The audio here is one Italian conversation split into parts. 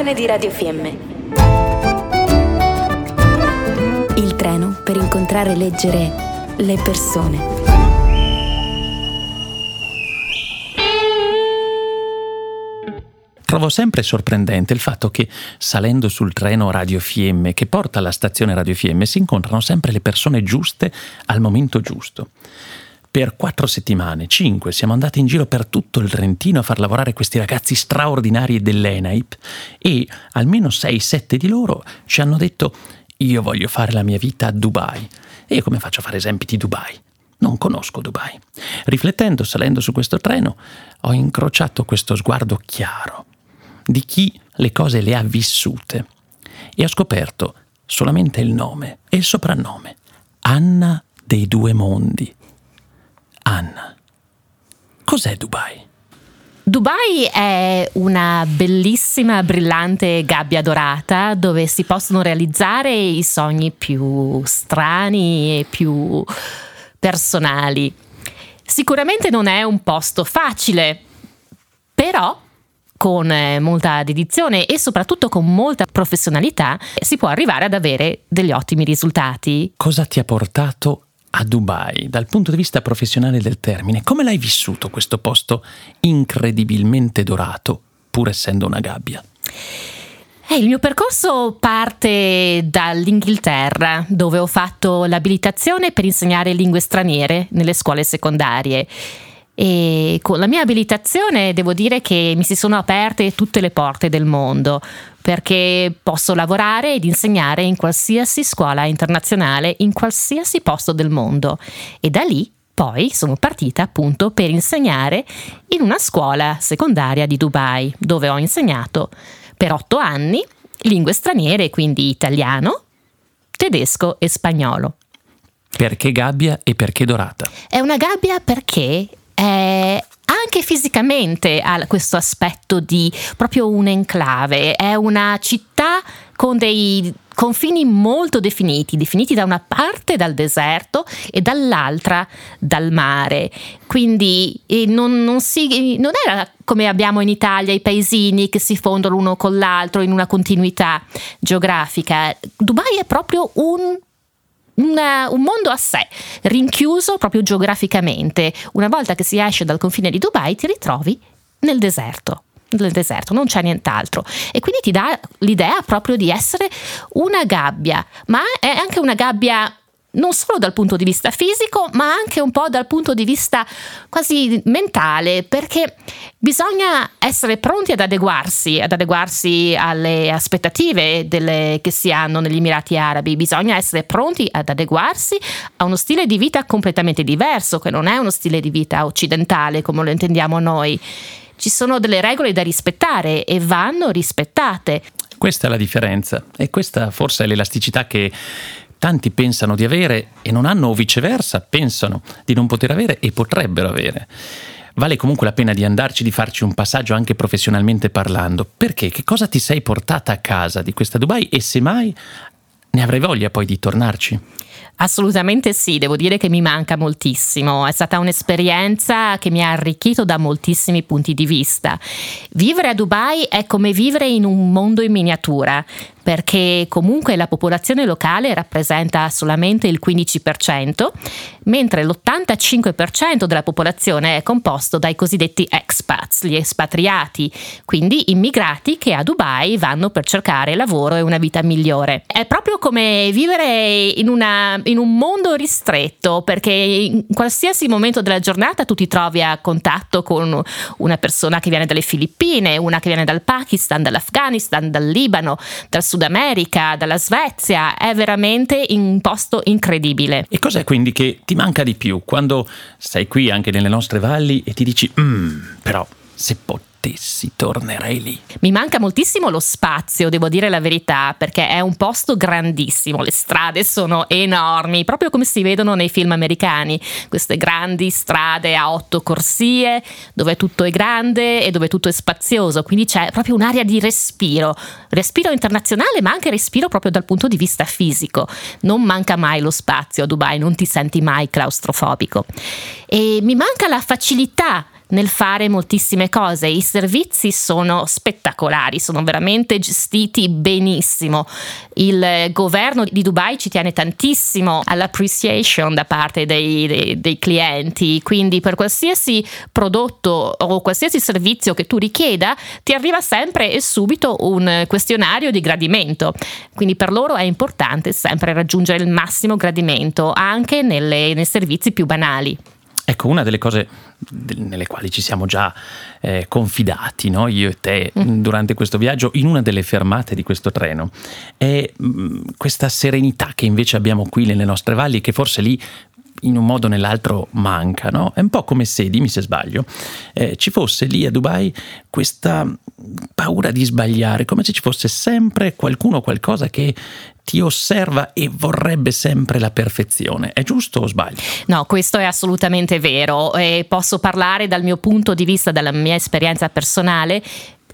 redazione di Radio Fiemme. Il treno per incontrare e leggere le persone. Trovo sempre sorprendente il fatto che salendo sul treno Radio Fiemme che porta alla stazione Radio Fiemme si incontrano sempre le persone giuste al momento giusto. Per quattro settimane, cinque, siamo andati in giro per tutto il Trentino a far lavorare questi ragazzi straordinari dell'ENAIP e almeno sei, sette di loro ci hanno detto io voglio fare la mia vita a Dubai. E io come faccio a fare esempi di Dubai? Non conosco Dubai. Riflettendo, salendo su questo treno, ho incrociato questo sguardo chiaro di chi le cose le ha vissute e ho scoperto solamente il nome e il soprannome. Anna dei due mondi. Anna, cos'è Dubai? Dubai è una bellissima, brillante gabbia dorata dove si possono realizzare i sogni più strani e più personali. Sicuramente non è un posto facile, però con eh, molta dedizione e soprattutto con molta professionalità si può arrivare ad avere degli ottimi risultati. Cosa ti ha portato a Dubai dal punto di vista professionale del termine? Come l'hai vissuto questo posto incredibilmente dorato, pur essendo una gabbia? Eh, il mio percorso parte dall'Inghilterra, dove ho fatto l'abilitazione per insegnare lingue straniere nelle scuole secondarie. E con la mia abilitazione devo dire che mi si sono aperte tutte le porte del mondo perché posso lavorare ed insegnare in qualsiasi scuola internazionale in qualsiasi posto del mondo e da lì poi sono partita appunto per insegnare in una scuola secondaria di Dubai dove ho insegnato per otto anni lingue straniere, quindi italiano, tedesco e spagnolo. Perché gabbia e perché dorata? È una gabbia perché è anche fisicamente ha questo aspetto di proprio un enclave, è una città con dei confini molto definiti, definiti da una parte dal deserto e dall'altra dal mare. Quindi non, non, si, non era come abbiamo in Italia i paesini che si fondono uno con l'altro in una continuità geografica. Dubai è proprio un una, un mondo a sé, rinchiuso proprio geograficamente. Una volta che si esce dal confine di Dubai ti ritrovi nel deserto nel deserto, non c'è nient'altro. E quindi ti dà l'idea proprio di essere una gabbia, ma è anche una gabbia non solo dal punto di vista fisico, ma anche un po' dal punto di vista quasi mentale, perché bisogna essere pronti ad adeguarsi, ad adeguarsi alle aspettative delle, che si hanno negli Emirati Arabi, bisogna essere pronti ad adeguarsi a uno stile di vita completamente diverso, che non è uno stile di vita occidentale come lo intendiamo noi. Ci sono delle regole da rispettare e vanno rispettate. Questa è la differenza e questa forse è l'elasticità che tanti pensano di avere e non hanno o viceversa pensano di non poter avere e potrebbero avere. Vale comunque la pena di andarci, di farci un passaggio anche professionalmente parlando. Perché? Che cosa ti sei portata a casa di questa Dubai e se mai ne avrai voglia poi di tornarci? Assolutamente sì, devo dire che mi manca moltissimo, è stata un'esperienza che mi ha arricchito da moltissimi punti di vista. Vivere a Dubai è come vivere in un mondo in miniatura, perché comunque la popolazione locale rappresenta solamente il 15%, mentre l'85% della popolazione è composto dai cosiddetti expats, gli espatriati, quindi immigrati che a Dubai vanno per cercare lavoro e una vita migliore. È proprio come vivere in, una, in un mondo ristretto, perché in qualsiasi momento della giornata tu ti trovi a contatto con una persona che viene dalle Filippine, una che viene dal Pakistan, dall'Afghanistan, dal Libano, dal Sud America, dalla Svezia, è veramente un posto incredibile. E cos'è quindi che ti manca di più quando sei qui anche nelle nostre valli e ti dici, mm, però se potessi potessi tornerei lì. Mi manca moltissimo lo spazio, devo dire la verità, perché è un posto grandissimo, le strade sono enormi, proprio come si vedono nei film americani, queste grandi strade a otto corsie, dove tutto è grande e dove tutto è spazioso, quindi c'è proprio un'area di respiro, respiro internazionale ma anche respiro proprio dal punto di vista fisico. Non manca mai lo spazio a Dubai, non ti senti mai claustrofobico. E mi manca la facilità nel fare moltissime cose. I servizi sono spettacolari, sono veramente gestiti benissimo. Il governo di Dubai ci tiene tantissimo all'appreciation da parte dei, dei, dei clienti, quindi per qualsiasi prodotto o qualsiasi servizio che tu richieda ti arriva sempre e subito un questionario di gradimento. Quindi per loro è importante sempre raggiungere il massimo gradimento anche nelle, nei servizi più banali. Ecco, una delle cose nelle quali ci siamo già eh, confidati, no? io e te, mm. durante questo viaggio, in una delle fermate di questo treno, è mh, mm, questa serenità che invece abbiamo qui nelle nostre valli, che forse lì in un modo o nell'altro manca, no? È un po' come se, dimmi se sbaglio, eh, ci fosse lì a Dubai questa paura di sbagliare, come se ci fosse sempre qualcuno o qualcosa che ti osserva e vorrebbe sempre la perfezione. È giusto o sbaglio? No, questo è assolutamente vero e posso parlare dal mio punto di vista, dalla mia esperienza personale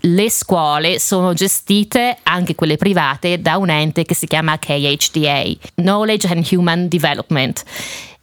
le scuole sono gestite, anche quelle private, da un ente che si chiama KHDA, Knowledge and Human Development.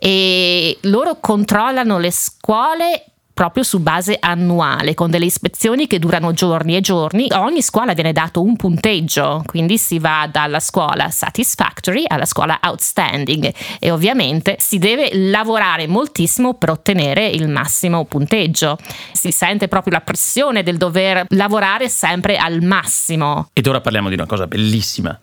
E loro controllano le scuole proprio su base annuale, con delle ispezioni che durano giorni e giorni. Ogni scuola viene dato un punteggio, quindi si va dalla scuola satisfactory alla scuola outstanding e ovviamente si deve lavorare moltissimo per ottenere il massimo punteggio. Si sente proprio la pressione del dover lavorare sempre al massimo. Ed ora parliamo di una cosa bellissima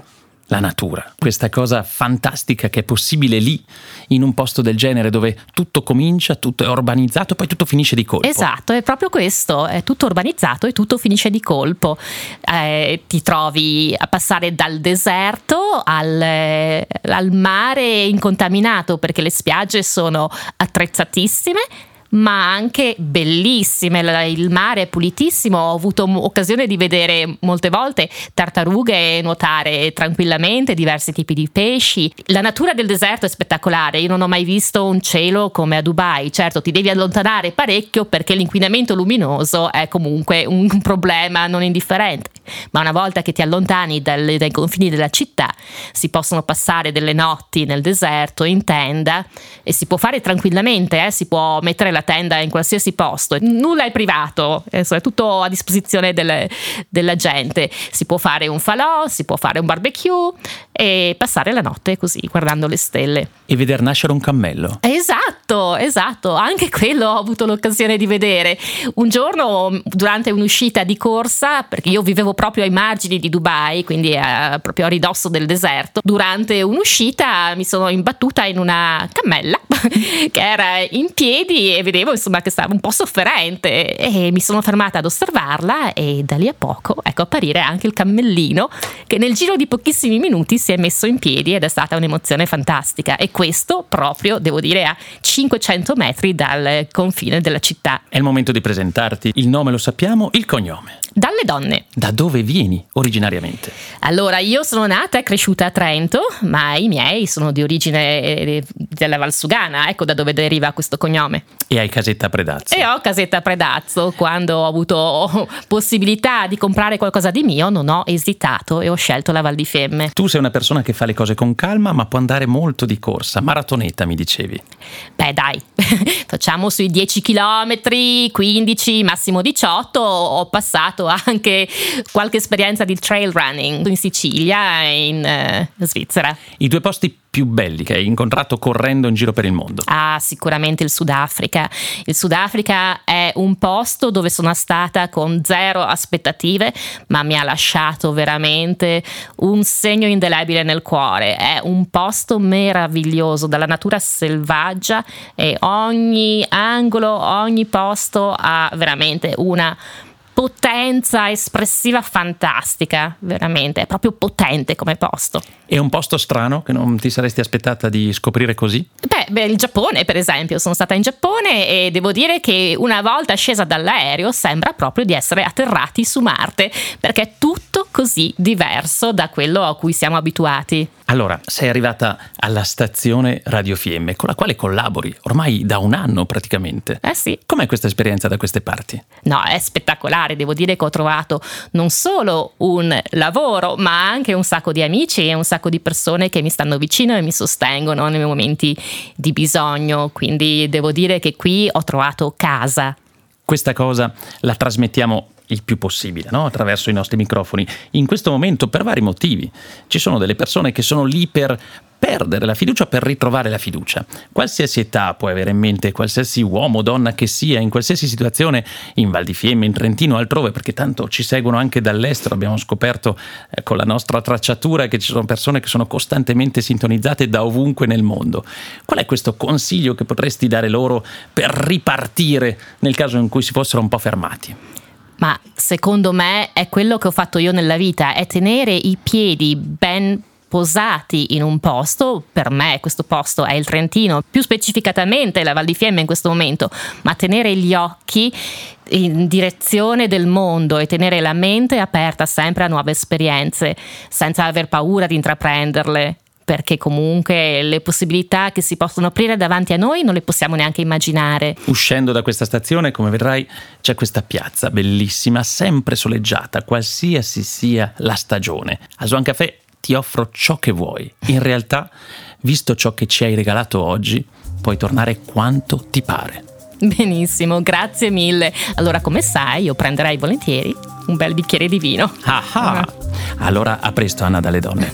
la natura, questa cosa fantastica che è possibile lì, in un posto del genere dove tutto comincia, tutto è urbanizzato, poi tutto finisce di colpo. Esatto, è proprio questo, è tutto urbanizzato e tutto finisce di colpo. Eh, ti trovi a passare dal deserto al, al mare incontaminato perché le spiagge sono attrezzatissime ma anche bellissime. Il mare è pulitissimo. Ho avuto occasione di vedere molte volte tartarughe nuotare tranquillamente, diversi tipi di pesci. La natura del deserto è spettacolare. Io non ho mai visto un cielo come a Dubai. Certo, ti devi allontanare parecchio perché l'inquinamento luminoso è comunque un problema non indifferente. Ma una volta che ti allontani dai, dai confini della città, si possono passare delle notti nel deserto in tenda e si può fare tranquillamente, eh? si può mettere la la tenda in qualsiasi posto, nulla è privato, è tutto a disposizione delle, della gente. Si può fare un falò, si può fare un barbecue e passare la notte così guardando le stelle. E vedere nascere un cammello. Esatto, esatto, anche quello ho avuto l'occasione di vedere. Un giorno durante un'uscita di corsa, perché io vivevo proprio ai margini di Dubai, quindi eh, proprio a ridosso del deserto, durante un'uscita mi sono imbattuta in una cammella che era in piedi e vedevo insomma che stava un po' sofferente e mi sono fermata ad osservarla e da lì a poco ecco apparire anche il cammellino che nel giro di pochissimi minuti si è messo in piedi ed è stata un'emozione fantastica e questo proprio devo dire a 500 metri dal confine della città. È il momento di presentarti, il nome lo sappiamo, il cognome. Dalle donne. Da dove vieni originariamente? Allora, io sono nata e cresciuta a Trento, ma i miei sono di origine eh, della Valsugana, ecco da dove deriva questo cognome. E hai casetta Predazzo? E ho casetta Predazzo. Quando ho avuto possibilità di comprare qualcosa di mio, non ho esitato e ho scelto la Val di Femme. Tu sei una persona che fa le cose con calma, ma può andare molto di corsa. Maratoneta, mi dicevi. Beh, dai, facciamo sui 10 km, 15, massimo 18. Ho passato anche qualche esperienza di trail running in Sicilia e in uh, Svizzera. I due posti più belli che hai incontrato correndo in giro per il mondo? Ah, sicuramente il Sudafrica. Il Sudafrica è un posto dove sono stata con zero aspettative, ma mi ha lasciato veramente un segno indelebile nel cuore. È un posto meraviglioso, dalla natura selvaggia e ogni angolo, ogni posto ha veramente una potenza espressiva fantastica, veramente, è proprio potente come posto. È un posto strano che non ti saresti aspettata di scoprire così? Beh, beh, il Giappone per esempio, sono stata in Giappone e devo dire che una volta scesa dall'aereo sembra proprio di essere atterrati su Marte, perché è tutto così diverso da quello a cui siamo abituati. Allora, sei arrivata alla stazione Radio Fiemme, con la quale collabori ormai da un anno praticamente. Eh sì. Com'è questa esperienza da queste parti? No, è spettacolare, devo dire che ho trovato non solo un lavoro, ma anche un sacco di amici e un sacco di persone che mi stanno vicino e mi sostengono nei momenti di bisogno, quindi devo dire che qui ho trovato casa. Questa cosa la trasmettiamo il più possibile no? attraverso i nostri microfoni. In questo momento, per vari motivi, ci sono delle persone che sono lì per perdere la fiducia per ritrovare la fiducia. Qualsiasi età puoi avere in mente, qualsiasi uomo o donna che sia, in qualsiasi situazione, in Val di Fiemme, in Trentino, altrove, perché tanto ci seguono anche dall'estero, abbiamo scoperto eh, con la nostra tracciatura che ci sono persone che sono costantemente sintonizzate da ovunque nel mondo. Qual è questo consiglio che potresti dare loro per ripartire nel caso in cui si fossero un po' fermati? Ma secondo me è quello che ho fatto io nella vita, è tenere i piedi ben posati in un posto, per me questo posto è il Trentino, più specificatamente la Val di Fiemme in questo momento, ma tenere gli occhi in direzione del mondo e tenere la mente aperta sempre a nuove esperienze, senza aver paura di intraprenderle perché comunque le possibilità che si possono aprire davanti a noi non le possiamo neanche immaginare. Uscendo da questa stazione, come vedrai, c'è questa piazza bellissima, sempre soleggiata, qualsiasi sia la stagione. A Swan Café ti offro ciò che vuoi. In realtà, visto ciò che ci hai regalato oggi, puoi tornare quanto ti pare. Benissimo, grazie mille. Allora, come sai, io prenderei volentieri un bel bicchiere di vino. Ah, ah. Allora, a presto, Anna dalle donne.